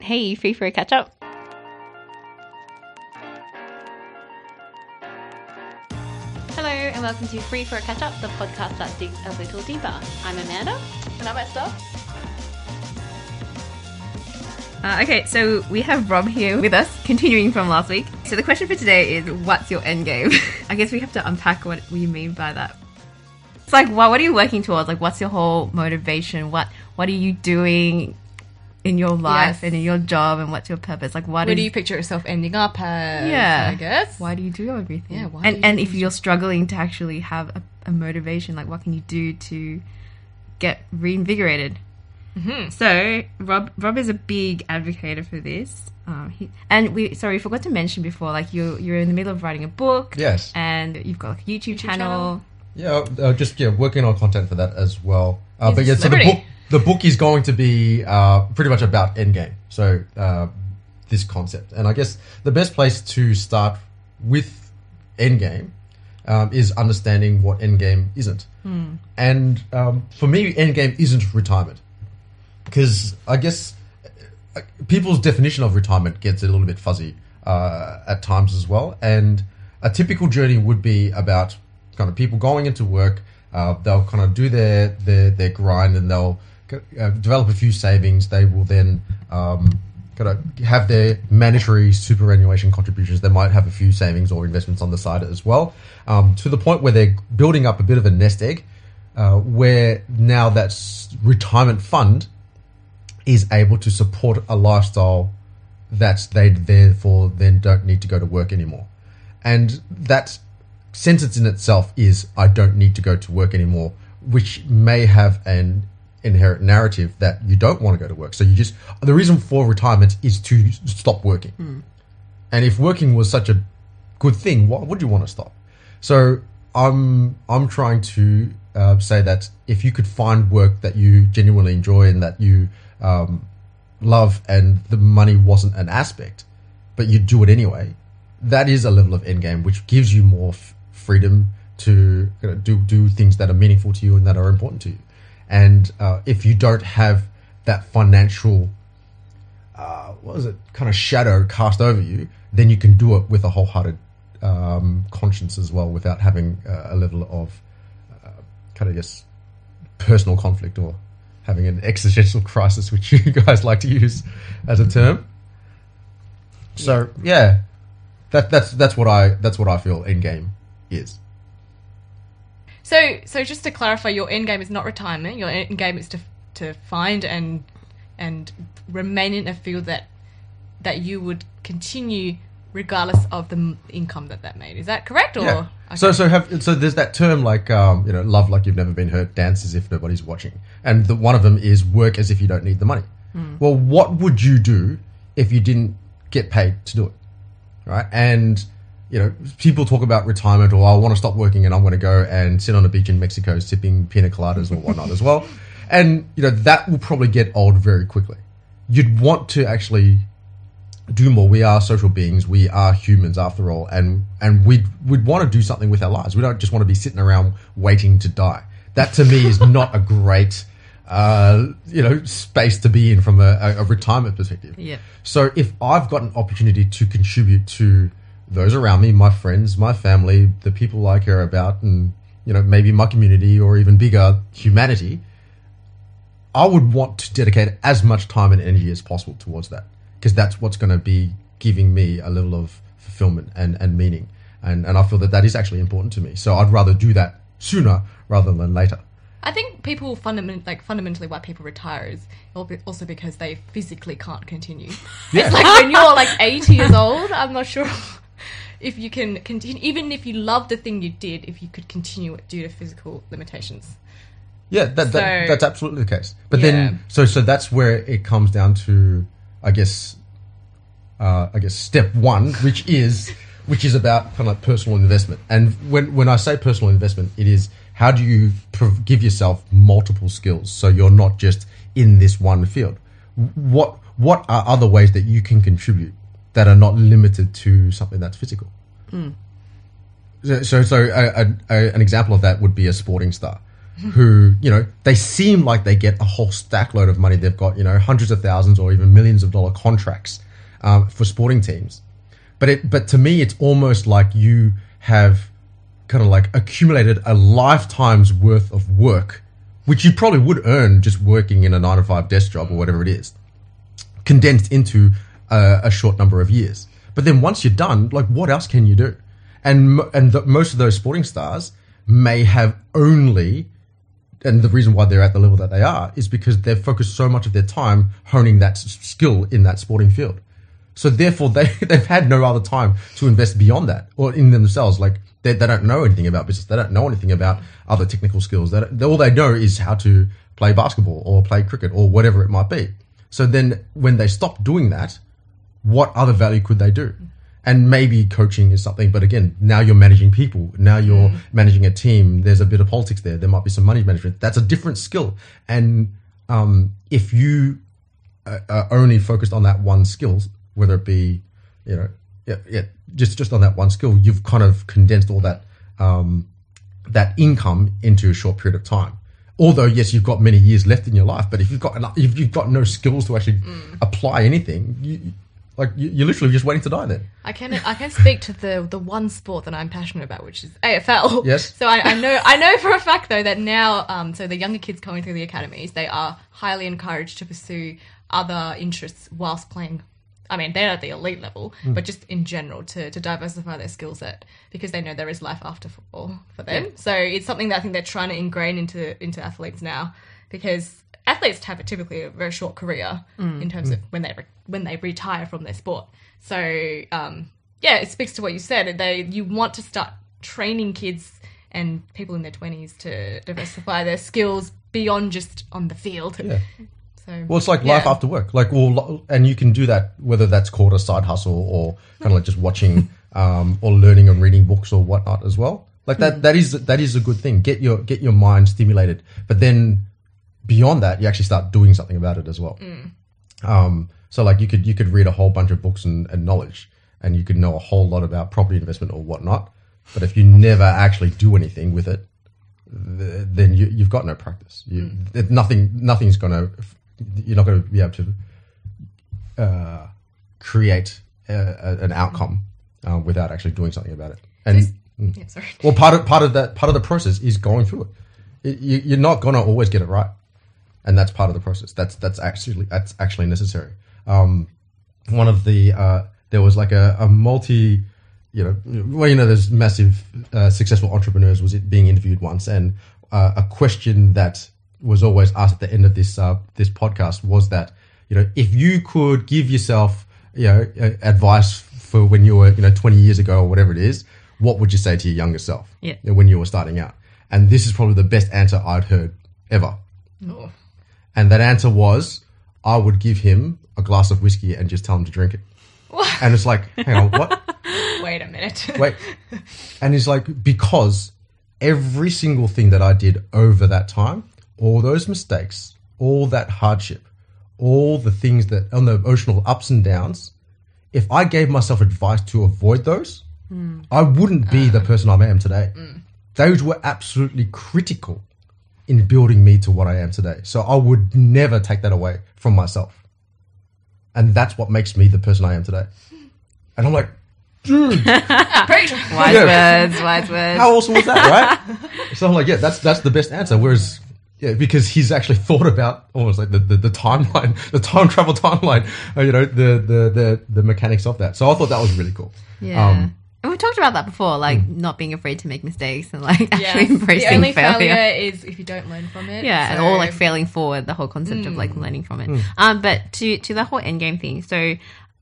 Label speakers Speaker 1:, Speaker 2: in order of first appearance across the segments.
Speaker 1: Hey, free for a catch up? Hello, and welcome to Free for a Catch Up, the podcast that digs a little deeper. I'm Amanda.
Speaker 2: And I'm Esther.
Speaker 3: Uh, okay, so we have Rob here with us, continuing from last week. So the question for today is, what's your end game? I guess we have to unpack what we mean by that. It's like, what, what are you working towards? Like, what's your whole motivation? What What are you doing in your life
Speaker 2: Yes.
Speaker 3: and in your job, and what's your purpose? Like, what
Speaker 2: Where
Speaker 3: is-
Speaker 2: do you picture yourself ending up as?
Speaker 3: Yeah.
Speaker 2: I guess.
Speaker 3: Why do you do everything?
Speaker 2: Yeah, why
Speaker 3: and
Speaker 2: do you
Speaker 3: and if you're struggling to actually have a, a motivation, like what can you do to get reinvigorated?
Speaker 2: Mm-hmm.
Speaker 3: So Rob Rob is a big advocate for this. Um, he, and we sorry we forgot to mention before, like you you're in the middle of writing a book.
Speaker 4: Yes.
Speaker 3: And you've got like a YouTube, channel.
Speaker 2: channel.
Speaker 4: Yeah, uh, just yeah, working on content for that as well. Uh, but
Speaker 2: a
Speaker 4: yeah, so the book the book is going to be uh, pretty much about Endgame. So uh, this concept, and I guess the best place to start with Endgame um, is understanding what Endgame isn't. And um, for me, Endgame isn't retirement because I guess uh, people's definition of retirement gets a little bit fuzzy uh, at times as well. And a typical journey would be about kind of people going into work. Uh, they'll kind of do their their, their grind and they'll uh, develop a few savings. They will then um, kind of have their mandatory superannuation contributions. They might have a few savings or investments on the side as well, um, to the point where they're building up a bit of a nest egg. Uh, where now that retirement fund is able to support a lifestyle that they therefore then don't need to go to work anymore. And that sentence in itself is I don't need to go to work anymore, which may have an inherent narrative that you don't want to go to work. So you just the reason for retirement is to stop working. And if working was such a good thing, why would you want to stop? So I'm I'm trying to uh, say that if you could find work that you genuinely enjoy and that you um, love, and the money wasn't an aspect, but you do it anyway, that is a level of endgame which gives you more f- freedom to you know, do do things that are meaningful to you and that are important to you. And uh, if you don't have that financial uh, what is it kind of shadow cast over you, then you can do it with a wholehearted um, conscience as well, without having uh, a level of uh, kind of just personal conflict or having an existential crisis, which you guys like to use as a term. So yeah, that that's that's what I that's what I feel Endgame is.
Speaker 2: So, so just to clarify, your end game is not retirement. Your end game is to to find and and remain in a field that that you would continue regardless of the income that that made. Is that correct? Or
Speaker 4: Yeah.
Speaker 2: Okay.
Speaker 4: So so have so there's that term like um, you know love like you've never been hurt, dance as if nobody's watching, and the, one of them is work as if you don't need the money. Well, what would you do if you didn't get paid to do it, right? And you know people talk about retirement or I want to stop working and I'm going to go and sit on a beach in Mexico sipping pina coladas or whatnot as well, and you know that will probably get old very quickly. You'd want to actually do more. We are social beings. We are humans after all, and and we would want to do something with our lives. We don't just want to be sitting around waiting to die. That to me is not a great, uh, you know, space to be in from a, a, a retirement perspective.
Speaker 3: Yeah.
Speaker 4: So if I've got an opportunity to contribute to those around me, my friends, my family, the people I care about, and you know maybe my community or even bigger humanity, I would want to dedicate as much time and energy as possible towards that because that's what's going to be giving me a level of fulfillment and, and meaning. And, and I feel that that is actually important to me. So I'd rather do that sooner rather than later.
Speaker 2: I think people fundament like fundamentally why people retire is also because they physically can't continue.
Speaker 4: Yeah.
Speaker 2: It's like when you're like 80 years old, I'm not sure if you can continue, even if you love the thing you did, if you could continue it due to physical limitations.
Speaker 4: Yeah, that,
Speaker 2: So-
Speaker 4: that that's absolutely the case. But
Speaker 2: Yeah.
Speaker 4: then, so so that's where it comes down to, I guess, uh, I guess step one, which is which is about kind of like personal investment. And when when I say personal investment, it is how do you prov- give yourself multiple skills so you're not just in this one field. What what are other ways that you can contribute that are not limited to something that's physical? So, so, so a, a, a, an example of that would be a sporting star. who you know they seem like they get a whole stack load of money. They've got you know hundreds of thousands or even millions of dollar contracts um, for sporting teams. But it but to me, it's almost like you have kind of like accumulated a lifetime's worth of work, which you probably would earn just working in a nine to five desk job or whatever it is condensed into a, a short number of years. But then once you're done, like what else can you do? And and the, most of those sporting stars may have only, and the reason why they're at the level that they are is because they've focused so much of their time honing that skill in that sporting field. So therefore, they they've had no other time to invest beyond that or in themselves. Like they, they don't know anything about business. They don't know anything about other technical skills. That all they know is how to play basketball or play cricket or whatever it might be. So then, when they stop doing that, what other value could they do? And maybe coaching is something, but again, now you're managing people. Now you're managing a team. There's a bit of politics there. There might be some money management. That's a different skill. And um, if you uh, are only focused on that one skill, whether it be, you know, yeah, yeah, just just on that one skill, you've kind of condensed all that um, that income into a short period of time. Although yes, you've got many years left in your life, but if you've got if you've got no skills to actually apply anything, you, like you, you're literally just waiting to die. Then
Speaker 2: I can I can speak to the the one sport that I'm passionate about, which is AFL.
Speaker 4: Yes.
Speaker 2: So I, I know I know for a fact though that now, um, so the younger kids coming through the academies, they are highly encouraged to pursue other interests whilst playing. I mean, they're at the elite level,
Speaker 4: Hmm.
Speaker 2: but just in general to to diversify their skill set because they know there is life after football for them. So it's something that I think they're trying to ingrain into into athletes now because athletes have a typically a very short career in terms of when they re- when they retire from their sport. So um, yeah, it speaks to what you said. They you want to start training kids and people in their twenties to diversify their skills beyond just on the field.
Speaker 4: Yeah.
Speaker 2: So
Speaker 4: Well, it's like life after work. Like, well, and you can do that whether that's called a side hustle or kind of like just watching um, or learning and reading books or whatnot as well. Like that, that is that is a good thing. Get your get your mind stimulated, but then beyond that, you actually start doing something about it as well. Um, so, like, you could you could read a whole bunch of books and, and knowledge, and you could know a whole lot about property investment or whatnot. But if you never actually do anything with it, th- then you, you've got no practice. You, it- nothing, nothing's going to, you're not going to be able to uh, create a, a, an outcome uh, without actually doing something about it. And
Speaker 2: yeah, sorry.
Speaker 4: well, part of part of that part of the process is going through it. it you, you're not going to always get it right, and that's part of the process. That's that's actually that's actually necessary. Um, one of the uh, there was like a, a multi you know well you know there's massive uh, successful entrepreneurs was it being interviewed once and uh, a question that was always asked at the end of this uh, this podcast was that you know if you could give yourself you know advice for when you were you know 20 years ago or whatever it is what would you say to your younger self
Speaker 3: Yeah.
Speaker 4: when you were starting out and this is probably the best answer I'd heard ever
Speaker 2: Oh.
Speaker 4: And that answer was, I would give him a glass of whiskey and just tell him to drink it. And it's like, hang on, what?
Speaker 2: Wait a minute.
Speaker 4: Wait. And he's like, because every single thing that I did over that time, all those mistakes, all that hardship, all the things that on the emotional ups and downs, if I gave myself advice to avoid those, hmm. I wouldn't be the ah. person I am today. Mm. Those were absolutely critical in building me to what I am today. So I would never take that away from myself. And that's what makes me the person I am today. And I'm like, dude,
Speaker 3: Wise
Speaker 4: Yeah.
Speaker 3: words, wise words.
Speaker 4: how awesome was that, right? so I'm like, yeah, that's that's the best answer. Whereas, yeah, because he's actually thought about almost like the, the, the timeline, the time travel timeline, uh, you know, the, the the the mechanics of that. So I thought that was really cool.
Speaker 3: Yeah.
Speaker 4: Um,
Speaker 3: and we talked about that before, like not being afraid to make mistakes and like
Speaker 2: Yeah.
Speaker 3: actually embracing
Speaker 2: the only
Speaker 3: failure.
Speaker 2: failure is if you don't learn from it.
Speaker 3: Yeah, and
Speaker 2: So-
Speaker 3: all like failing forward, the whole concept of like learning from it. Um, but to to the whole endgame thing, so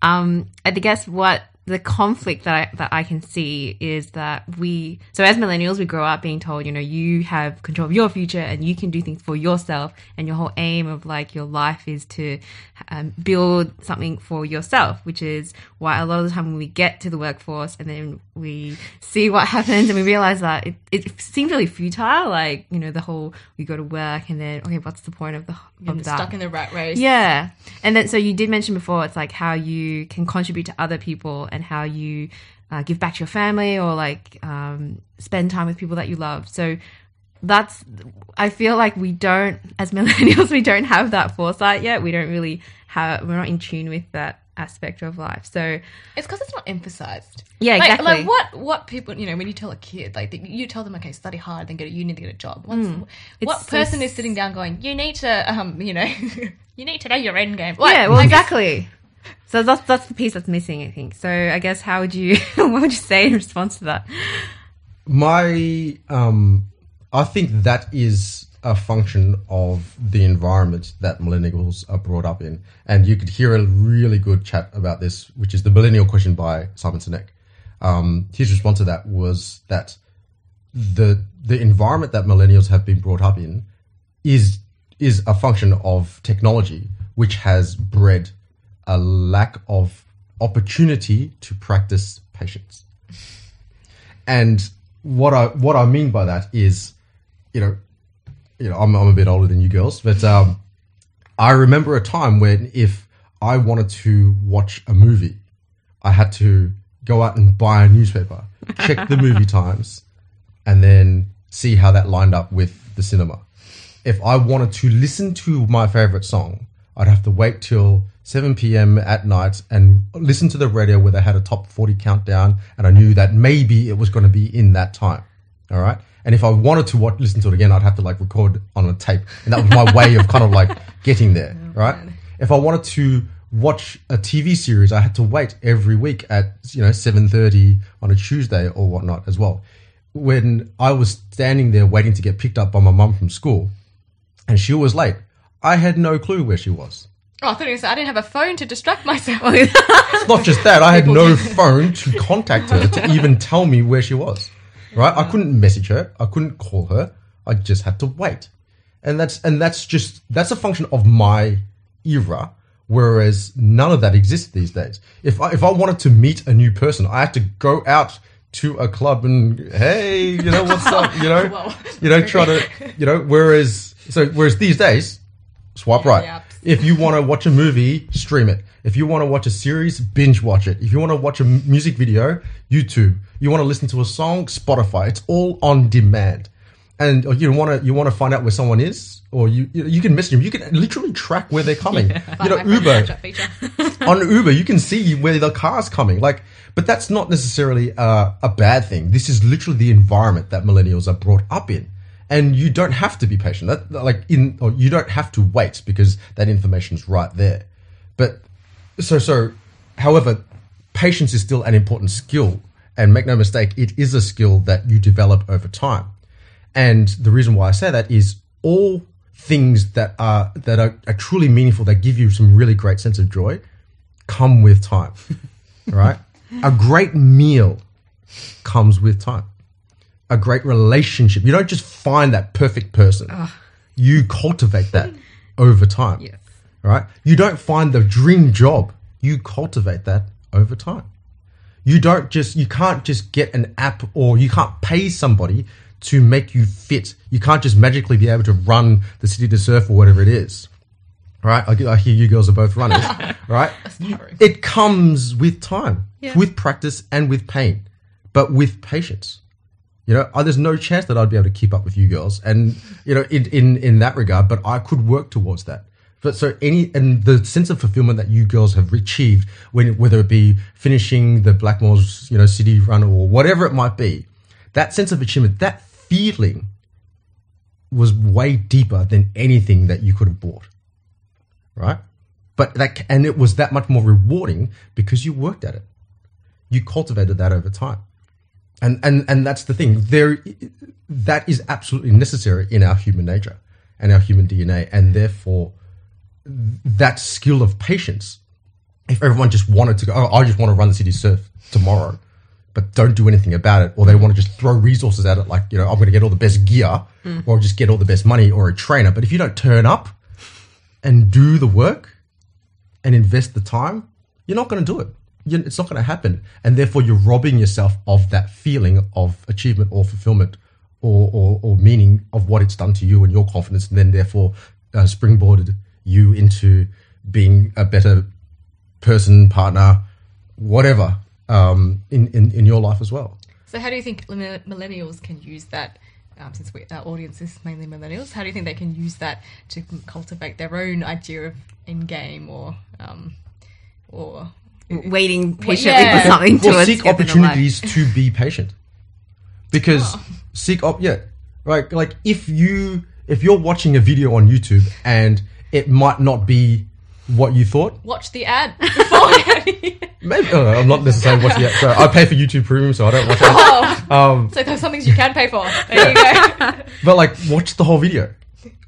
Speaker 3: um, I guess what the conflict that I, that I can see is that we so as millennials we grow up being told you know you have control of your future and you can do things for yourself and your whole aim of like your life is to um, build something for yourself which is why a lot of the time when we get to the workforce and then we see what happens and we realize that it, it seems really futile like you know the whole we go to work and then okay what's the point of the of that
Speaker 2: stuck in the rat race.
Speaker 3: yeah. And then, so you did mention before, it's like how you can contribute to other people and how you uh, give back to your family or like um, spend time with people that you love. So, that's I feel like we don't as millennials we don't have that foresight yet. We don't really have we're not in tune with that aspect of life. So
Speaker 2: It's because it's not emphasized.
Speaker 3: Yeah,
Speaker 2: Like-
Speaker 3: exactly.
Speaker 2: Like, what what people you know when you tell a kid like they- you tell them okay study hard then get a uni to get a job. What's, what
Speaker 3: It's so
Speaker 2: person is sitting down going you need to um you know you need to know your end game. Like,
Speaker 3: yeah, well
Speaker 2: I guess-
Speaker 3: exactly. So that's that's the piece that's missing, I think. So I guess how would you what would you say in response to that?
Speaker 4: My, um, I think that is a function of the environment that millennials are brought up in. And you could hear a really good chat about this, which is the millennial question by Simon Sinek. Um, his response to that was that the the environment that millennials have been brought up in is is a function of technology, which has bred a lack of opportunity to practice patience. And what I what I mean by that is, you know, you know, I'm, I'm a bit older than you girls, but um, I remember a time when if I wanted to watch a movie, I had to go out and buy a newspaper, check the movie times, and then see how that lined up with the cinema. If I wanted to listen to my favorite song, I'd have to wait till 7 p.m. at night and listen to the radio where they had a top 40 countdown, and I knew that maybe it was going to be in that time. All right. And if I wanted to watch, listen to it again, I'd have to like record on a tape, and that was my way of kind of like getting there. Oh, right. If I wanted to watch a TV series, I had to wait every week at you know 7:30 on a Tuesday or whatnot as well. When I was standing there waiting to get picked up by my mum from school, and she was late, I had no clue where she was.
Speaker 2: Oh, I thought you were I didn't have a phone to distract myself.
Speaker 4: It's not just that, I had no phone to contact her to even tell me where she was. Right? I mm. couldn't message her, I couldn't call her. I just had to wait. And that's and that's just that's a function of my era whereas none of that exists these days. If I, if I wanted to meet a new person, I had to go out to a club and hey, you know what's up, you know,
Speaker 2: Whoa.
Speaker 4: you know, try to, you know, whereas so whereas these days, swipe right.
Speaker 2: Yep.
Speaker 4: If you want to watch a movie, stream it. If you want to watch a series, binge watch it. If you want to watch a m- music video, YouTube. You want to listen to a song, Spotify. It's all on demand. And or you want to you want to find out where someone is, or you you, can message them. You can literally track where they're coming. You know, Uber on Uber, you can see where the car's coming. Like, but that's not necessarily uh, a bad thing. This is literally the environment that millennials are brought up in, and you don't have to be patient. That like in, or you don't have to wait because that information's right there. But so so, however, patience is still an important skill, and make no mistake, it is a skill that you develop over time. And the reason why I say that is all things that are that are, are truly meaningful that give you some really great sense of joy come with time. right? A great meal comes with time. A great relationship. You don't just find that perfect person. You cultivate that over time.
Speaker 3: Yes.
Speaker 4: Right? You don't find the dream job. You cultivate that over time. You don't just you can't just get an app or you can't pay somebody to make you fit. You can't just magically be able to run the city to surf or whatever it is. Right? I, I hear you girls are both runners. right? It comes with time,
Speaker 3: Yeah.
Speaker 4: with practice and with pain, but with patience. You know, uh, there's no chance that I'd be able to keep up with you girls, and you know, in in in that regard. But I could work towards that. But so any and the sense of fulfillment that you girls have achieved, when whether it be finishing the Blackmore's you know city run or whatever it might be, that sense of achievement, that feeling, was way deeper than anything that you could have bought. Right, but that and it was that much more rewarding because you worked at it, you cultivated that over time. And and and that's the thing. There that is absolutely necessary in our human nature and our human dna and therefore that skill of patience if everyone just wanted to go oh i just want to run the city surf tomorrow but don't do anything about it or they want to just throw resources at it like you know i'm going to get all the best gear or just get all the best money or a trainer but if you don't turn up and do the work and invest the time, you're not going to do it. You- It's not going to happen. And therefore, you're robbing yourself of that feeling of achievement or fulfillment or, or, or meaning of what it's done to you and your confidence. And then, therefore, uh, springboarded you into being a better person, partner, whatever um, in, in, in your life as well.
Speaker 2: So how do you think millennials can use that um, since we, our audience is mainly millennials, how do you think they can use that to cultivate their own idea of end game or um, or
Speaker 3: Waiting patiently
Speaker 2: yeah.
Speaker 3: for something to
Speaker 4: well,
Speaker 3: escape
Speaker 4: seek
Speaker 3: in their life.
Speaker 4: opportunities to be patient because
Speaker 2: Oh.
Speaker 4: seek op yeah right like if you if you're watching a video on youtube and it might not be what you thought.
Speaker 2: Watch the ad beforehand?
Speaker 4: maybe oh, i'm not necessarily watching it. So i pay for youtube premium so i don't watch it.
Speaker 2: Oh,
Speaker 4: um,
Speaker 2: so there's some things you can pay for. There you go.
Speaker 4: but like watch the whole video.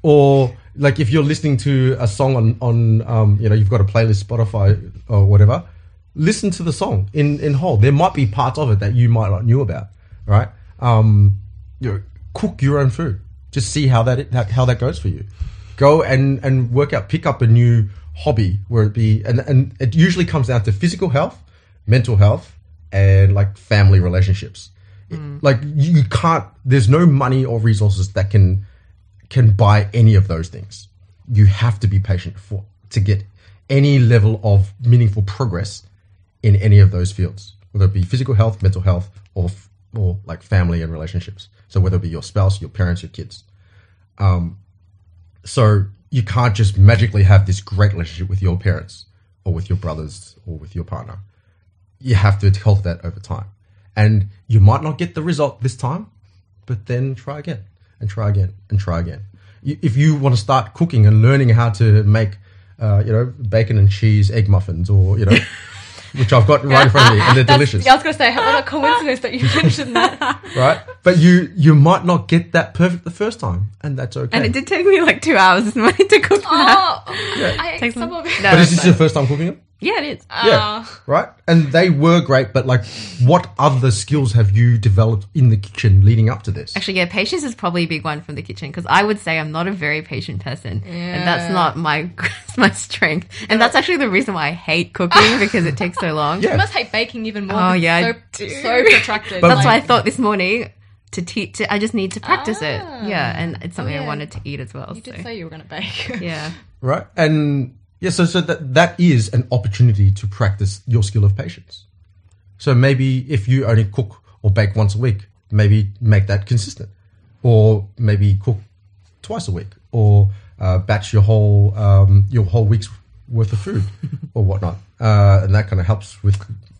Speaker 4: Or like if you're listening to a song on on um, you know you've got a playlist spotify or whatever listen to the song in in whole. There might be parts of it that you might not knew about right? Um you know, cook your own food. Just see how that- how that goes for you go and and work out pick up a new hobby where it be and and it usually comes down to physical health mental health and like family relationships. Like you you can't there's no money or resources that can can buy any of those things. You have to be patient for to get any level of meaningful progress in any of those fields whether it be physical health mental health or or like family and relationships. So whether it be your spouse your parents your kids. Um so you can't just magically have this great relationship with your parents or with your brothers or with your partner you have to cultivate that over time. And you might not get the result this time, but then try again and try again and try again. If you want to start cooking and learning how to make, uh, you know, bacon and cheese egg muffins or, you know, which I've got right in front of me and they're delicious,
Speaker 2: Yeah, I was going to say, what a coincidence that you mentioned that.
Speaker 4: right? But you, you might not get that perfect the first time and that's okay.
Speaker 3: And it did take me like two hours this morning to cook that.
Speaker 2: Oh, I ate
Speaker 3: Takes
Speaker 2: some of it.
Speaker 3: No.
Speaker 4: but is this your first time cooking it?
Speaker 3: Yeah, it is.
Speaker 4: Yeah.
Speaker 2: Uh,
Speaker 4: right? And they were great, but like, what other skills have you developed in the kitchen leading up to this?
Speaker 3: Actually, yeah, patience is probably a big one from the kitchen because I would say I'm not a very patient person, and that's
Speaker 2: Yeah.
Speaker 3: not my my strength. And that's actually the reason why I hate cooking because it takes so long.
Speaker 4: Yeah.
Speaker 2: You must hate baking even more.
Speaker 3: Oh, yeah, I
Speaker 2: it's so,
Speaker 3: do.
Speaker 2: so protracted.
Speaker 4: But-
Speaker 3: That's why I thought this morning to teach. I just need to practice it.
Speaker 2: Ah.
Speaker 3: Yeah, and it's something
Speaker 2: Oh,
Speaker 3: I
Speaker 2: yeah.
Speaker 3: wanted to eat as well.
Speaker 2: You did say you were going to bake.
Speaker 3: yeah.
Speaker 4: right? And yeah, so so that that is an opportunity to practice your skill of patience. So maybe if you only cook or bake once a week, maybe make that consistent, or maybe cook twice a week, or uh, batch your whole um, your whole week's worth of food or whatnot, uh, and that kind of helps with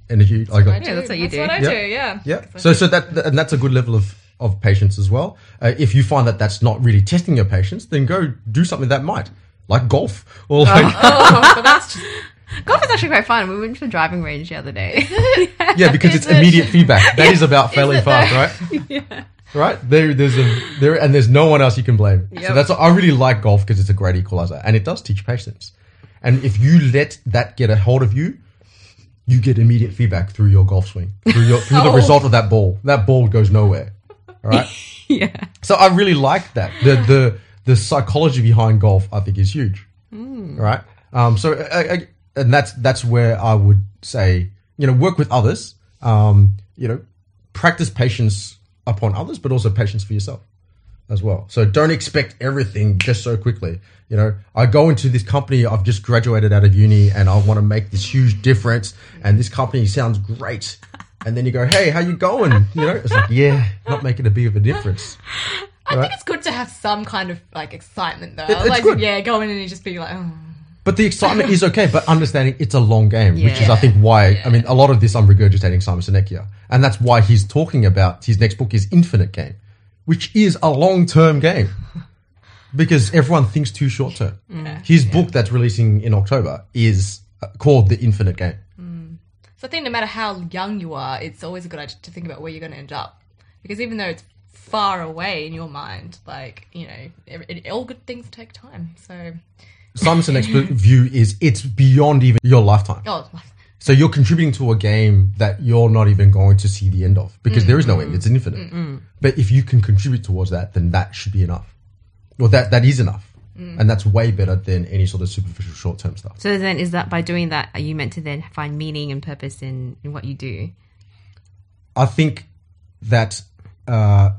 Speaker 4: energy. Like,
Speaker 2: I
Speaker 3: Yeah,
Speaker 2: do.
Speaker 3: that's what you do.
Speaker 2: what I
Speaker 4: Yeah.
Speaker 2: do, yeah.
Speaker 4: yeah. So so that and that's a good level of of patience as well. Uh, if you find that that's not really testing your patience, then go do something that might, like golf or oh, like
Speaker 2: Oh, so that's just,
Speaker 3: Golf is actually quite fun. We went to the driving range the other day.
Speaker 4: yeah, because it's
Speaker 2: it?
Speaker 4: immediate feedback. That is about failing
Speaker 2: it
Speaker 4: fast,
Speaker 2: though?
Speaker 4: right? Right there, there's a there, and there's no one else you can blame. So that's I really like golf because it's a great equalizer, and it does teach patience. And if you let that get a hold of you, you get immediate feedback through your golf swing, through your through the
Speaker 2: Oh.
Speaker 4: result of that ball. That ball goes nowhere. All right.
Speaker 3: yeah.
Speaker 4: So I really like that. The the the psychology behind golf, I think, is huge. Right. Um. So I, I, and that's that's where I would say, you know, work with others. Um. You know, practice patience upon others, but also patience for yourself as well. So don't expect everything just so quickly. You know, I go into this company, I've just graduated out of uni and I want to make this huge difference and this company sounds great. And then you go, hey, how you going? You know, it's like, yeah, not making a big of a difference.
Speaker 2: I
Speaker 4: Right.
Speaker 2: think it's good to have some kind of like excitement though.
Speaker 4: it's
Speaker 2: Otherwise,
Speaker 4: good.
Speaker 2: yeah, go in and just be like, oh.
Speaker 4: But the excitement is okay, but understanding it's a long game, which is, I think, why. I mean, a lot of this I'm regurgitating Simon Sinek here, and that's why he's talking about his next book is Infinite Game, which is a long term game, because everyone thinks too short term. His book that's releasing in October is uh, called The Infinite Game.
Speaker 2: So I think no matter how young you are, it's always a good idea to think about where you're going to end up. Because even though it's far away in your mind, like, you know, it, it, all good things take time. So,
Speaker 4: Simon Sinek's view is it's beyond even your lifetime.
Speaker 2: oh,
Speaker 4: So you're contributing to a game that you're not even going to see the end of because there is no end; it's mm-hmm. infinite. Mm-hmm. But if you can contribute towards that, then that should be enough. Well, that that is enough, mm. and that's way better than any sort of superficial short-term stuff.
Speaker 3: So then, is that by doing that, are you meant to then find meaning and purpose in, in what you do?
Speaker 4: I think that uh,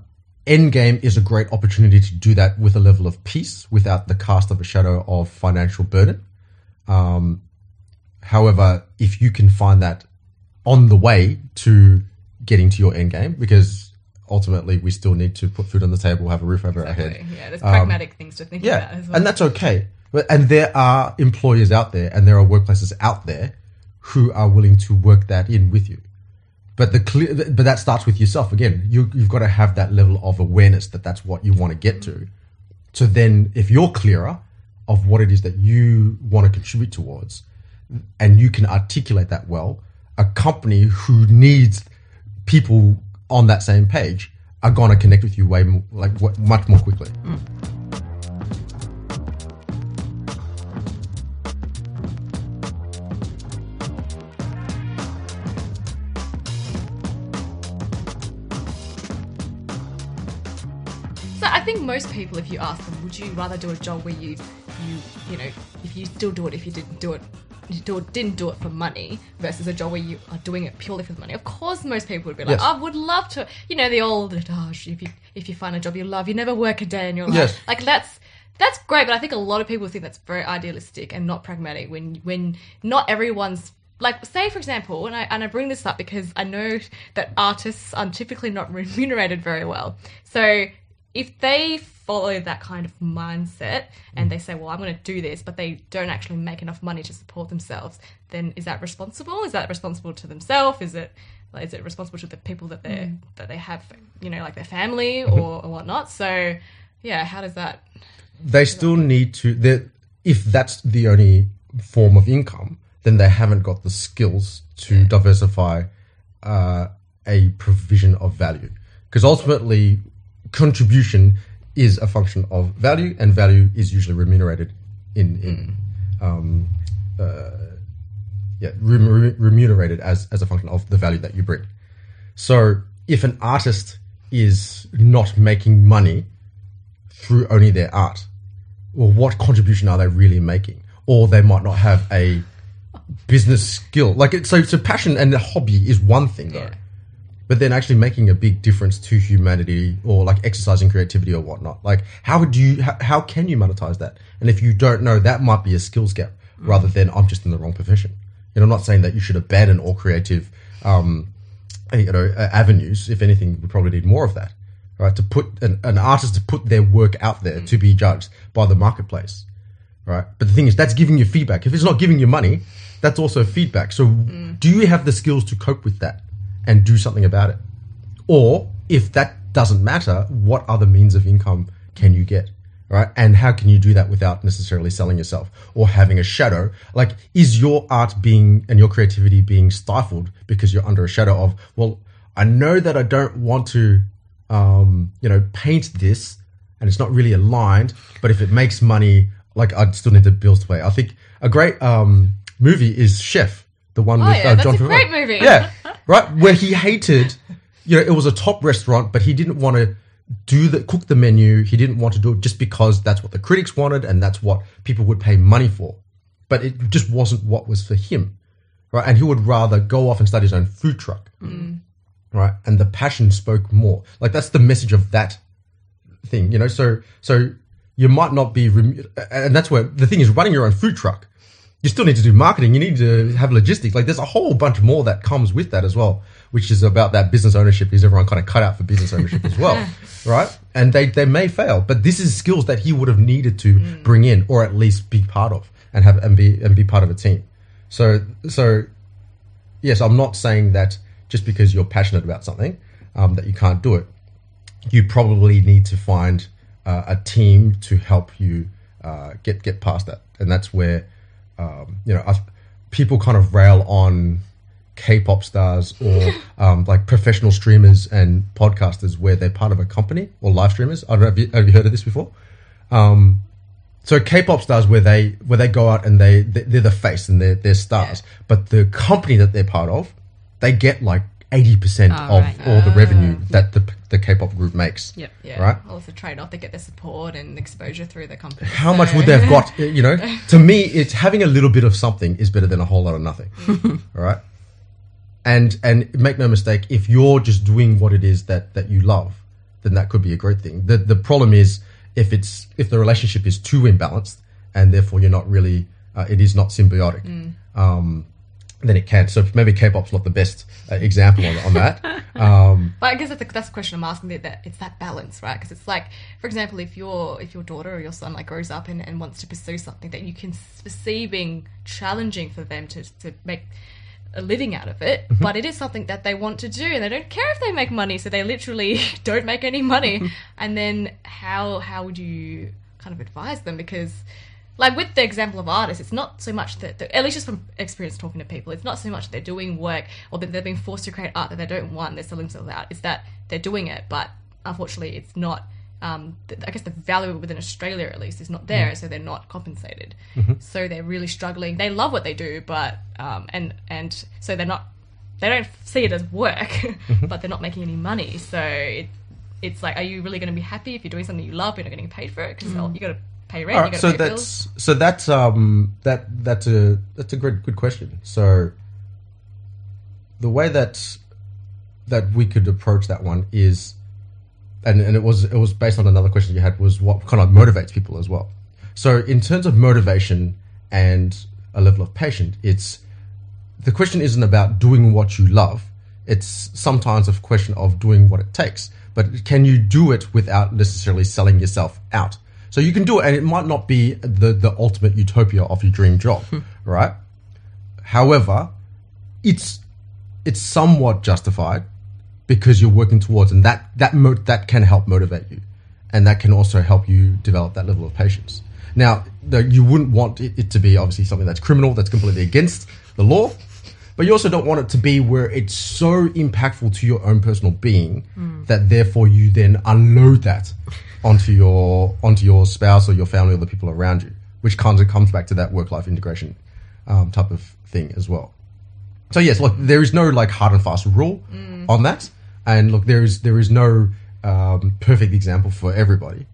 Speaker 4: Endgame is a great opportunity to do that with a level of peace, without the cast of a shadow of financial burden. Um, however, if you can find that on the way to getting to your end game, because ultimately we still need to put food on the table, have a roof over our head.
Speaker 2: Yeah, there's
Speaker 4: Um,
Speaker 2: pragmatic things to think about
Speaker 4: Yeah,
Speaker 2: as well.
Speaker 4: and that's okay. But and there are employers out there, and there are workplaces out there who are willing to work that in with you. But the clear, but that starts with yourself again. You, you've got to have that level of awareness that that's what you want to get to. So then, if you're clearer of what it is that you want to contribute towards, and you can articulate that well, a company who needs people on that same page are going to connect with you way more, like much more quickly.
Speaker 2: So think most people, if you ask them, would you rather do a job where you, you, you know, if you still do it, if you didn't do it, you do didn't do it for money, versus a job where you are doing it purely for the money. Of course, most people would be like,
Speaker 4: Yes.
Speaker 2: I would love to, you know, the old adage: if you if you find a job you love, you never work a day in your life.
Speaker 4: Yes.
Speaker 2: Like that's that's great, but I think a lot of people think that's very idealistic and not pragmatic. When when not everyone's like, say for example, and I and I bring this up because I know that artists are typically not remunerated very well. So if they follow that kind of mindset and they say, "Well, I'm going to do this," but they don't actually make enough money to support themselves, then is that responsible? Is that responsible to themselves? Is it like, is it responsible to the people that they that they have, you know, like their family or, or whatnot? So, yeah, how does that?
Speaker 4: they still need to if that's the only form of income then they haven't got the skills to diversify uh, a provision of value because ultimately contribution is a function of value and value is usually remunerated in in um, uh, yeah remunerated as as a function of the value that you bring so if an artist is not making money through only their art. Well, what contribution are they really making? Or they might not have a business skill. Like, it, so, so passion and the hobby is one thing, though.
Speaker 2: Yeah.
Speaker 4: But then actually making a big difference to humanity or like exercising creativity or whatnot. Like, how would you, how, how can you monetize that? And if you don't know, that might be a skills gap rather mm. than I'm just in the wrong profession. And I'm not saying that you should abandon all creative, um, you know, avenues. If anything, we probably need more of that, right? To put an, an artist to put their work out there mm. to be judged by the marketplace, right? But the thing is, that's giving you feedback. If it's not giving you money, that's also feedback. So, mm. do you have the skills to cope with that and do something about it? Or if that doesn't matter, what other means of income can you get? Right. And how can you do that without necessarily selling yourself or having a shadow? Like, is your art being and your creativity being stifled because you're under a shadow of, well, I know that I don't want to, um, you know, paint this and it's not really aligned, but if it makes money, like, I still need the bills to pay. I think a great, um, movie is Chef, the one
Speaker 2: Oh,
Speaker 4: with
Speaker 2: yeah,
Speaker 4: uh,
Speaker 2: that's
Speaker 4: Jon
Speaker 2: a
Speaker 4: Favreau.
Speaker 2: great movie.
Speaker 4: Yeah, right. Where he hated, you know, it was a top restaurant, but he didn't want to do the cook the menu. He didn't want to do it just because that's what the critics wanted and that's what people would pay money for. But it just wasn't what was for him, right? And he would rather go off and start his own food truck, mm. right? And the passion spoke more. Like that's the message of that thing, you know. So so you might not be, rem- and that's where the thing is running your own food truck. You still need to do marketing. You need to have logistics. Like there's a whole bunch more that comes with that as well, which is about that business ownership. Is everyone kind of cut out for business ownership as well, right? And they they may fail, but this is skills that he would have needed to bring in, or at least be part of, and have and be and be part of a team. So so yes, I'm not saying that just because you're passionate about something um, that you can't do it. You probably need to find uh, a team to help you uh, get get past that, and that's where um, you know people kind of rail on K-pop stars or um, like professional streamers and podcasters where they're part of a company or live streamers. I don't know. Have you, have you heard of this before? Um, so K-pop stars where they where they go out and they they- they're the face and they're they're stars, but the company that they're part of, they get like eighty percent
Speaker 3: Oh,
Speaker 4: of
Speaker 3: right.
Speaker 4: all the revenue ah. that the the K-pop group makes.
Speaker 3: Yep.
Speaker 2: Yeah.
Speaker 4: Right.
Speaker 2: Well, it's a trade off. They get their support and exposure through the company.
Speaker 4: How much would they have got? Eh, you know, to me, it's having a little bit of something is better than a whole lot of nothing. Mm. all right, and and make no mistake, if you're just doing what it is that that you love, then that could be a great thing. the The problem is if it's if the relationship is too imbalanced, and therefore you're not really, uh, it is not symbiotic. Mm. Um, then it can. So maybe K-pop's not the best uh, example on, on that. Um,
Speaker 2: But I guess that's the, that's the question I'm asking. That, that it's that balance, right? Because it's like, for example, if your if your daughter or your son like grows up and, and wants to pursue something that you can see being challenging for them to to make a living out of it, but it is something that they want to do and they don't care if they make money, so they literally don't make any money. and then how how would you kind of advise them? Because like with the example of artists, it's not so much that, at least just from experience talking to people, it's not so much that they're doing work or that they're being forced to create art that they don't want, they're selling themselves out. It's that they're doing it, but unfortunately, it's not. Um, I guess the value within Australia, at least, is not there, so they're not compensated. So they're really struggling. They love what they do, but um, and and so they're not. They don't see it as work, but they're not making any money. So it, it's like, are you really going to be happy if you're doing something you love, but you're not getting paid for it? Because you got to pay rent,
Speaker 4: all
Speaker 2: you
Speaker 4: right,
Speaker 2: got
Speaker 4: so
Speaker 2: pay bills.
Speaker 4: that's so that's um that that's a that's a good good question. So the way that that we could approach that one is, and and it was it was based on another question you had was what kind of motivates people as well. So in terms of motivation and a level of patience, it's the question isn't about doing what you love. It's sometimes a question of doing what it takes. But can you do it without necessarily selling yourself out? So you can do it, and it might not be the, the ultimate utopia of your dream job, hmm. right? However, it's it's somewhat justified because you're working towards, and that that mo- that can help motivate you, and that can also help you develop that level of patience. Now, you wouldn't want it, it to be obviously something that's criminal, that's completely against the law, but you also don't want it to be where it's so impactful to your own personal being hmm. that therefore you then unload that onto your onto your spouse or your family or the people around you, which comes it comes back to that work life integration um, type of thing as well. So yes, look, there is no like hard and fast rule on that, and look, there is there is no um, perfect example for everybody,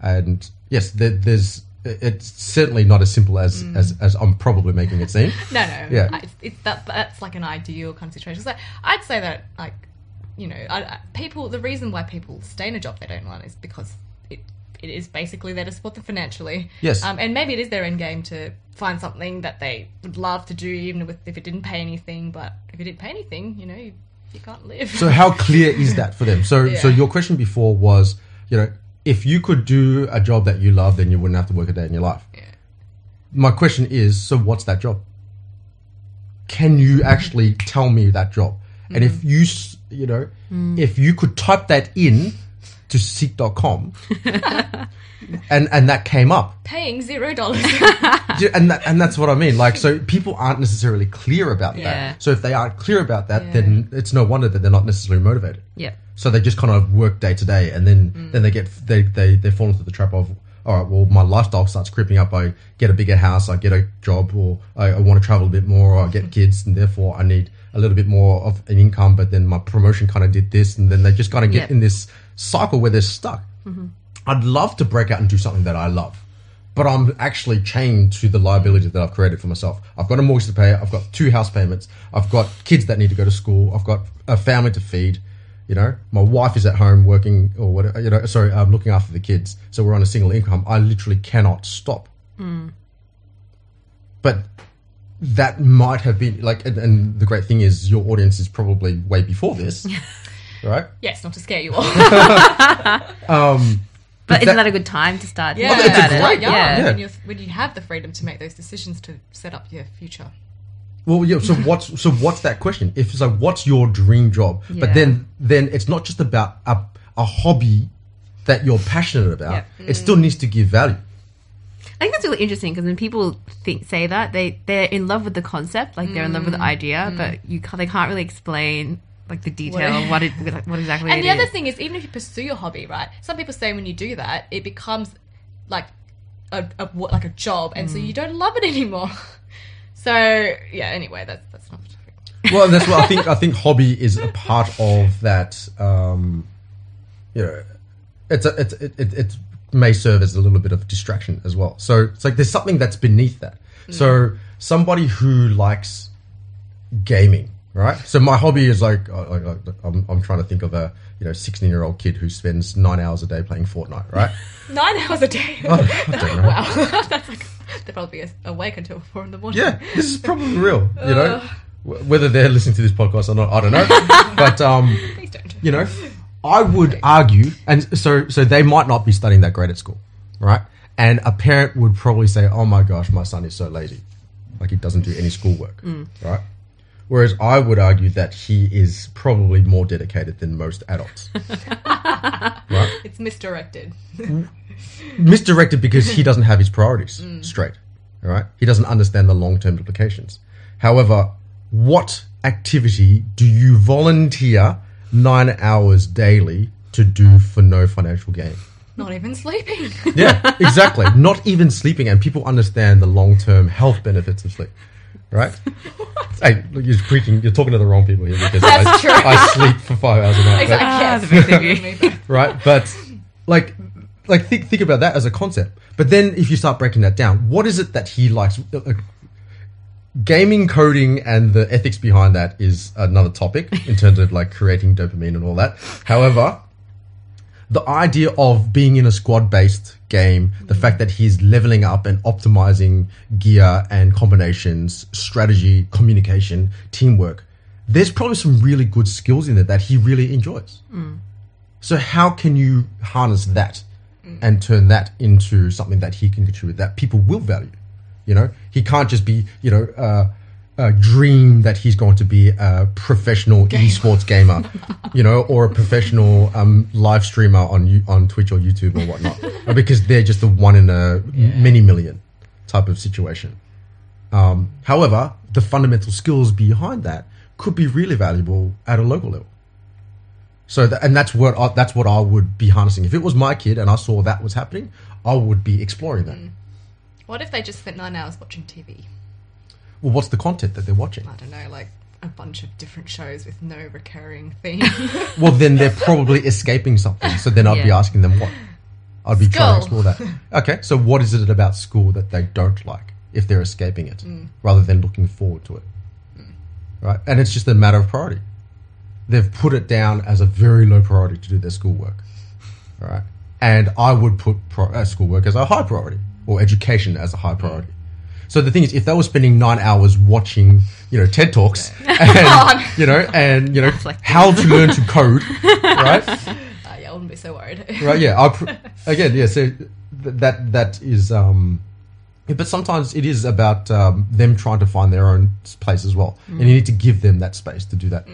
Speaker 4: and yes, there, there's it's certainly not as simple as, as as I'm probably making it seem.
Speaker 2: No, no.
Speaker 4: Yeah.
Speaker 2: I, it's, it's that that's like an ideal kind of situation. So I'd say that like you know, I, I, people. The reason why people stay in a job they don't want is because it it is basically there to support them financially.
Speaker 4: Yes.
Speaker 2: Um, and maybe it is their end game to find something that they would love to do, even with, if it didn't pay anything. But if it didn't pay anything, you know, you, you can't live.
Speaker 4: So how clear is that for them? So so your question before was, you know, if you could do a job that you love, then you wouldn't have to work a day in your life.
Speaker 2: Yeah.
Speaker 4: My question is, so what's that job? Can you actually tell me that job? And if you, you know, if you could type that in to seek.com and and that came up,
Speaker 2: Paying zero dollars.
Speaker 4: And that, and that's what I mean. Like, so people aren't necessarily clear about
Speaker 3: Yeah.
Speaker 4: that. So if they aren't clear about that,
Speaker 2: Yeah.
Speaker 4: then it's no wonder that they're not necessarily motivated.
Speaker 3: Yeah.
Speaker 4: So they just kind of work day to day, and then mm. then they get they, they they fall into the trap of all right, well my lifestyle starts creeping up. I get a bigger house, I get a job, or I, I want to travel a bit more, or I get mm. kids, and therefore I need a little bit more of an income. But then my promotion kind of did this, and then they just kind of get
Speaker 3: Yeah.
Speaker 4: in this cycle where they're stuck. Mm-hmm. I'd love to break out and do something that I love. But I'm actually chained to the liability that I've created for myself. I've got a mortgage to pay. I've got two house payments. I've got kids that need to go to school. I've got a family to feed. You know, my wife is at home working or whatever. You know, sorry, I'm looking after the kids. So we're on a single income. I literally cannot stop. Mm. But that might have been like, and, and the great thing is, your audience is probably way before this, right?
Speaker 2: yes, not to scare you all.
Speaker 4: Um,
Speaker 3: But isn't that a good time to start
Speaker 2: Yeah,
Speaker 3: thinking
Speaker 4: it's a
Speaker 3: about it?
Speaker 4: great-
Speaker 2: young,
Speaker 3: yeah.
Speaker 2: When, you when you have the freedom to make those decisions to set up your future.
Speaker 4: Well, yeah. So what's so what's that question? If it's like, what's your dream job? But then then it's not just about a, a hobby that you're passionate about.
Speaker 3: Yeah.
Speaker 4: It still needs to give value.
Speaker 3: I think that's really interesting because when people think say that they they're in love with the concept, like they're in love with the
Speaker 2: Mm.
Speaker 3: idea, but you ca- they can't really explain like the detail of what it what exactly
Speaker 2: And
Speaker 3: it
Speaker 2: the other
Speaker 3: is.
Speaker 2: thing is, even if you pursue your hobby, right? Some people say when you do that, it becomes like a, a like a job, and so
Speaker 3: Mm.
Speaker 2: you don't love it anymore. so yeah. Anyway, that's that's not. the topic.
Speaker 4: Well, that's what I think. I think hobby is a part of that. Um, you know, it's a, it's it, it, it may serve as a little bit of distraction as well. So it's like there's something that's beneath that. So somebody who likes gaming, right? So my hobby is like I, I, I'm, I'm trying to think of a you know 16 year old kid who spends nine hours a day playing Fortnite, right?
Speaker 2: Nine hours a day.
Speaker 4: I don't know.
Speaker 2: wow, that's like they're probably awake until four in the morning.
Speaker 4: Yeah, this is probably real, you know. Whether they're listening to this podcast or not, I don't know. but um,
Speaker 2: Please don't.
Speaker 4: you know, I would argue, and so so they might not be studying that great at school, right? And a parent would probably say, "Oh my gosh, my son is so lazy, like he doesn't do any schoolwork," right? Whereas I would argue that he is probably more dedicated than most adults, right?
Speaker 2: It's misdirected.
Speaker 4: Misdirected because he doesn't have his priorities mm. straight, all right? He doesn't understand the long term implications. However, what activity do you volunteer nine hours daily to do for no financial gain?
Speaker 2: Not even sleeping.
Speaker 4: Yeah, exactly. Not even sleeping, and people understand the long term health benefits of sleep, right? Hey, look, you're preaching. You're talking to the wrong people here because I,
Speaker 2: That's true.
Speaker 4: I sleep for five hours a night, but-
Speaker 2: exactly.
Speaker 3: Ah,
Speaker 2: yes.
Speaker 3: the both of you.
Speaker 2: Me both.
Speaker 4: right? But like, like think think about that as a concept. But then if you start breaking that down, what is it that he likes? Uh, uh, Gaming, coding, and the ethics behind that is another topic in terms of like creating dopamine and all that. However, the idea of being in a squad based game, the fact that he's leveling up and optimizing gear and combinations, strategy, communication, teamwork, there's probably some really good skills in it that he really enjoys. So, how can you harness that and turn that into something that he can contribute that people will value? You know, he can't just be, you know, uh, a dream that he's going to be a professional esports gamer, you know, or a professional um, live streamer on on Twitch or YouTube or whatnot, Uh, because they're just the one in a many million type of situation. Um, however, the fundamental skills behind that could be really valuable at a local level. So, that, and that's what I, that's what I would be harnessing. If it was my kid and I saw that was happening, I would be exploring that.
Speaker 2: What if they just spent nine hours watching TV?
Speaker 4: Well, what's the content that they're watching?
Speaker 2: I don't know, like a bunch of different shows with no recurring theme.
Speaker 4: Well, then they're probably escaping something. So then I'd be asking them what. I'd be trying to explore that. Okay, so what is it about school that they don't like if they're escaping it rather than looking forward to it? Right? And it's just a matter of priority. They've put it down as a very low priority to do their schoolwork. All right. And I would put pro- uh, schoolwork as a high priority or education as a high priority. So the thing is, if they were spending nine hours watching, you know, TED talks, and you know, and you know, how to learn to code, right?
Speaker 2: uh, yeah, I wouldn't be so worried.
Speaker 4: right yeah pr- again yeah so th- that that is um but sometimes it is about um, them trying to find their own place as well. And you need to give them that space to do that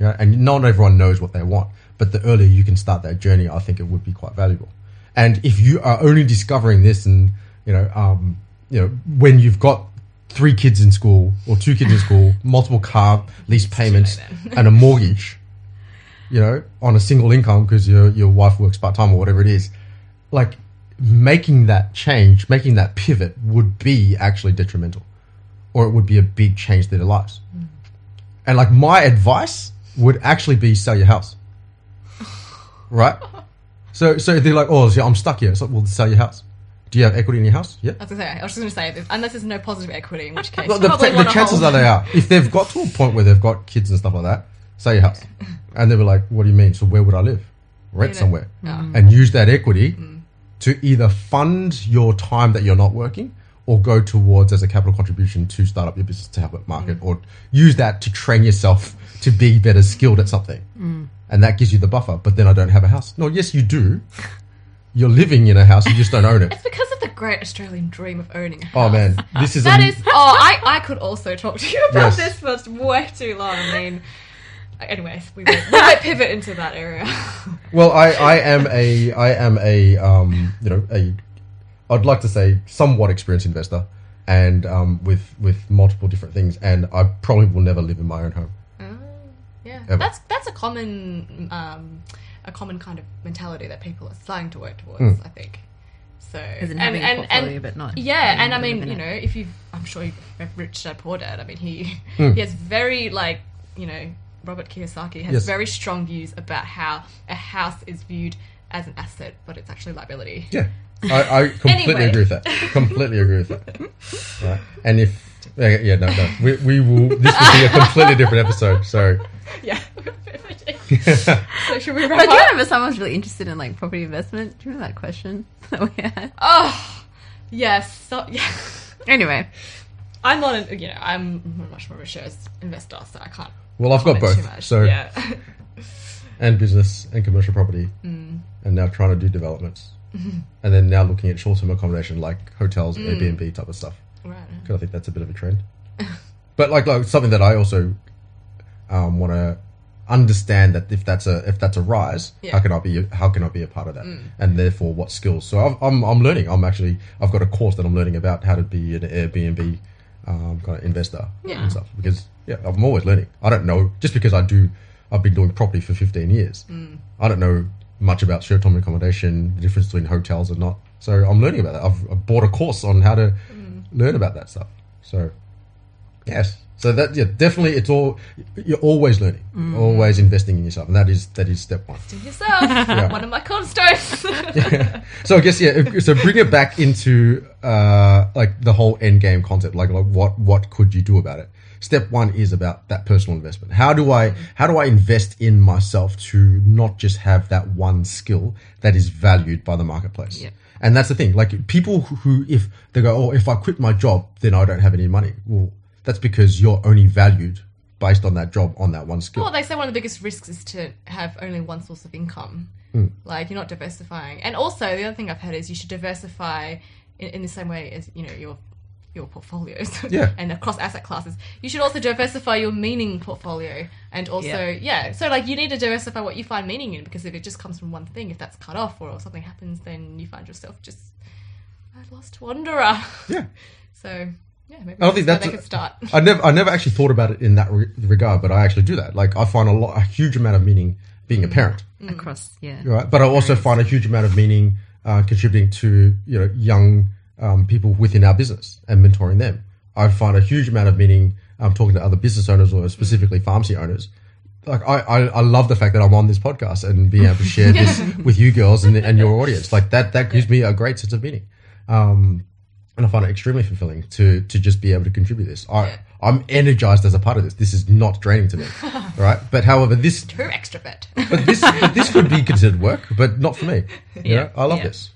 Speaker 4: yeah and not everyone knows what they want but the earlier you can start that journey i think it would be quite valuable. And if you are only discovering this and you know um you know when you've got three kids in school or two kids in school multiple car lease payments and a mortgage you know, on a single income because your your wife works part time or whatever it is, like making that change, making that pivot would be actually detrimental, or it would be a big change to their lives. Mm. And like my advice would actually be sell your house, right? So so they're like, oh, so I'm stuck here. So well, sell your house. Do you have equity in your house? Yeah.
Speaker 2: I was, gonna say, I was just going to say, if- unless there's no positive equity, in which case,
Speaker 4: Well, the,
Speaker 2: probably
Speaker 4: the
Speaker 2: want a
Speaker 4: chances
Speaker 2: whole-
Speaker 4: are they are. If they've got to a point where they've got kids and stuff like that, sell your house. And they were like, what do you mean? So where would I live? Rent
Speaker 2: You know,
Speaker 4: somewhere.
Speaker 2: yeah. Mm.
Speaker 4: And use that equity mm. to either fund your time that you're not working or go towards as a capital contribution to start up your business to help it market mm. or use that to train yourself to be better skilled at something. And that gives you the buffer. But then I don't have a house. No, yes, you do. You're living in a house, you just don't own it.
Speaker 2: It's because of the great Australian dream of owning a house.
Speaker 4: Oh man, this is
Speaker 2: That
Speaker 4: a,
Speaker 2: is. Oh, I, I could also talk to you about
Speaker 4: Yes.
Speaker 2: this for way too long. I mean, anyways, we might, we might pivot into that area.
Speaker 4: Well, I, I am a I am a um, you know a I'd like to say somewhat experienced investor, and um, with with multiple different things, and I probably will never live in my own home.
Speaker 2: Oh, yeah,
Speaker 4: Ever.
Speaker 2: that's that's a common um, a common kind of mentality that people are starting to work towards.
Speaker 4: Hmm.
Speaker 2: I think. So
Speaker 3: As in
Speaker 2: and,
Speaker 3: having a
Speaker 2: and,
Speaker 3: portfolio,
Speaker 2: and
Speaker 3: but not
Speaker 2: yeah, and I mean,
Speaker 3: live in
Speaker 2: you
Speaker 3: it.
Speaker 2: know, if you, I'm sure you've read Rich Dad Poor Dad. I mean, he
Speaker 4: Hmm.
Speaker 2: he has very like you know Robert Kiyosaki has
Speaker 4: Yes.
Speaker 2: very strong views about how a house is viewed as an asset, but it's actually liability.
Speaker 4: Yeah, I, I completely
Speaker 2: Anyway.
Speaker 4: agree with that. Completely agree with that. Right. And if yeah, yeah no no we, we will this will be a completely different episode. So
Speaker 2: Yeah. so should we wrap
Speaker 3: But do you
Speaker 2: up?
Speaker 3: remember someone's really interested in like property investment? Do you remember that question that we had?
Speaker 2: Oh, yes. So, yeah.
Speaker 3: Anyway,
Speaker 2: I'm not, an, you know, I'm much more of a shares investor, so I can't.
Speaker 4: Well, I've got
Speaker 2: comment too
Speaker 4: both.
Speaker 2: much.
Speaker 4: So
Speaker 2: yeah,
Speaker 4: and business and commercial property,
Speaker 2: Mm.
Speaker 4: and now trying to do developments, and then now looking at short-term accommodation like hotels,
Speaker 2: Mm.
Speaker 4: Airbnb type of stuff.
Speaker 2: right.
Speaker 4: Because I think that's a bit of a trend. but like, like something that I also um, want to understand that if that's a if that's a rise,
Speaker 2: Yeah.
Speaker 4: how can I be how can I be a part of that, and therefore what skills? So I'm, I'm I'm learning. I'm actually I've got a course that I'm learning about how to be an Airbnb um, kind of investor
Speaker 2: Yeah.
Speaker 4: and stuff because yeah, I'm always learning. I don't know just because I do. I've been doing property for 15 years. I don't know much about short-term accommodation, the difference between hotels and not. So I'm learning about that. I've, I've bought a course on how to learn about that stuff. So yes, so that yeah, definitely it's all you're always learning, always investing in yourself, and that is that is step one.
Speaker 2: Do yourself. One of my cornerstones.
Speaker 4: So I guess yeah, so bring it back into uh, like the whole end game concept, like like what what could you do about it? Step one is about that personal investment. How do I how do I invest in myself to not just have that one skill that is valued by the marketplace?
Speaker 3: Yeah.
Speaker 4: And that's the thing. Like people who if they go, oh, if I quit my job, then I don't have any money. Well, that's because you're only valued based on that job on that one skill.
Speaker 2: well, they say one of the biggest risks is to have only one source of income.
Speaker 4: Hmm.
Speaker 2: Like you're not diversifying. And also, the other thing I've heard is you should diversify in, in the same way as you know your your portfolios
Speaker 4: Yeah.
Speaker 2: and across asset classes. You should also diversify your meaning portfolio and also yeah. So like you need to diversify what you find meaning in because if it just comes from one thing, if that's cut off or something happens, then you find yourself just a lost wanderer.
Speaker 4: yeah.
Speaker 2: So yeah, maybe
Speaker 4: I don't think
Speaker 2: where
Speaker 4: that's
Speaker 2: they could start.
Speaker 4: I never, I never actually thought about it in that re- regard, but I actually do that. Like, I find a lot, a huge amount of meaning being a parent,
Speaker 3: across. Yeah.
Speaker 4: right? But I also find a huge amount of meaning uh, contributing to you know young um, people within our business and mentoring them. I find a huge amount of meaning um, talking to other business owners or specifically pharmacy owners. Like, I, I, I love the fact that I'm on this podcast and being able to share this with you girls and, and your audience. Like that, that gives me a great sense of meaning. Um, and I find it extremely fulfilling to to just be able to contribute this. I
Speaker 2: Yeah.
Speaker 4: I'm energized as a part of this. This is not draining to me, right? But however, this
Speaker 2: Too extrovert.
Speaker 4: but this but this could be considered work, but not for me. You
Speaker 3: Yeah.
Speaker 4: know, I love
Speaker 3: Yeah.
Speaker 4: this,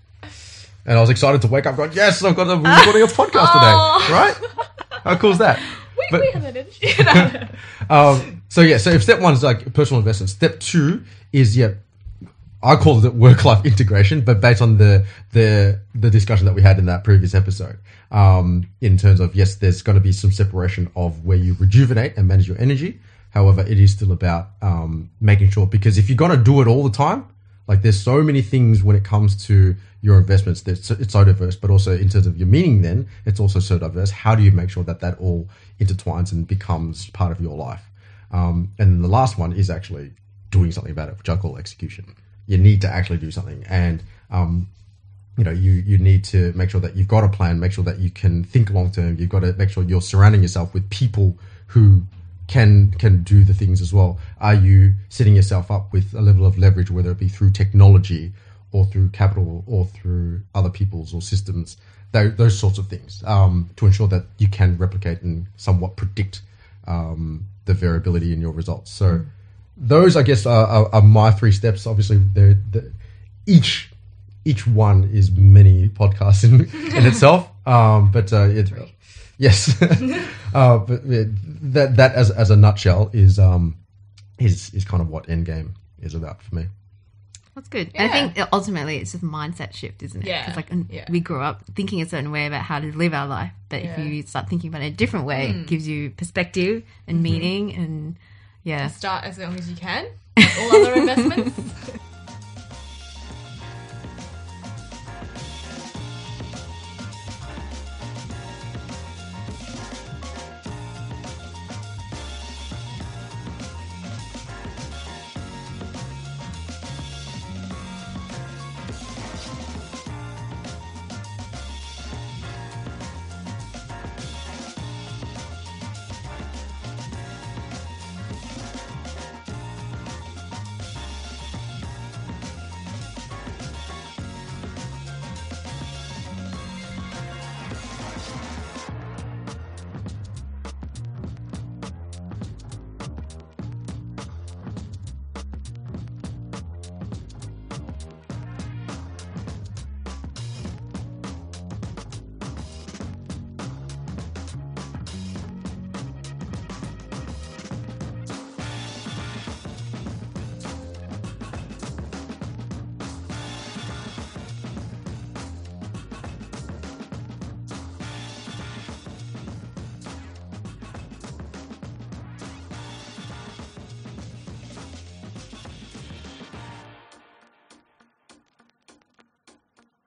Speaker 4: and I was excited to wake up going, yes, I've got a recording a podcast today, right? How cool is that?
Speaker 2: we,
Speaker 4: But-
Speaker 2: we have that energy.
Speaker 4: Um, so yeah, so if step one is like personal investment, step two is yeah, I call it work life integration, but based on the the the discussion that we had in that previous episode, um, in terms of yes, there's going to be some separation of where you rejuvenate and manage your energy. However, it is still about um, making sure because if you're going to do it all the time, like there's so many things when it comes to your investments that it's, so diverse, but also in terms of your meaning, then it's also so diverse. How do you make sure that that all intertwines and becomes part of your life? Um, and the last one is actually doing something about it, which I call execution. You need to actually do something, and um, you know you you need to make sure that you've got a plan. Make sure that you can think long term. You've got to make sure you're surrounding yourself with people who can can do the things as well. Are you setting yourself up with a level of leverage, whether it be through technology or through capital or through other people's or systems? Those, those sorts of things um, to ensure that you can replicate and somewhat predict um, the variability in your results. So those, I guess, are, are, are my three steps. Obviously, they're, the each each one is many podcasts in, in itself. Um, but uh, it, yes, uh, but yeah, that that as as a nutshell is um is is kind of what Endgame is about for me.
Speaker 3: That's good. And I think ultimately it's a mindset shift, isn't it?
Speaker 2: Yeah,
Speaker 3: Because like
Speaker 2: yeah.
Speaker 3: we grew up thinking a certain way about how to live our life, but
Speaker 2: Yeah.
Speaker 3: if you start thinking about it a different way,
Speaker 2: Mm.
Speaker 3: it gives you perspective and
Speaker 2: Mm-hmm.
Speaker 3: meaning, and yeah,
Speaker 2: Start as long as you can. All other investments.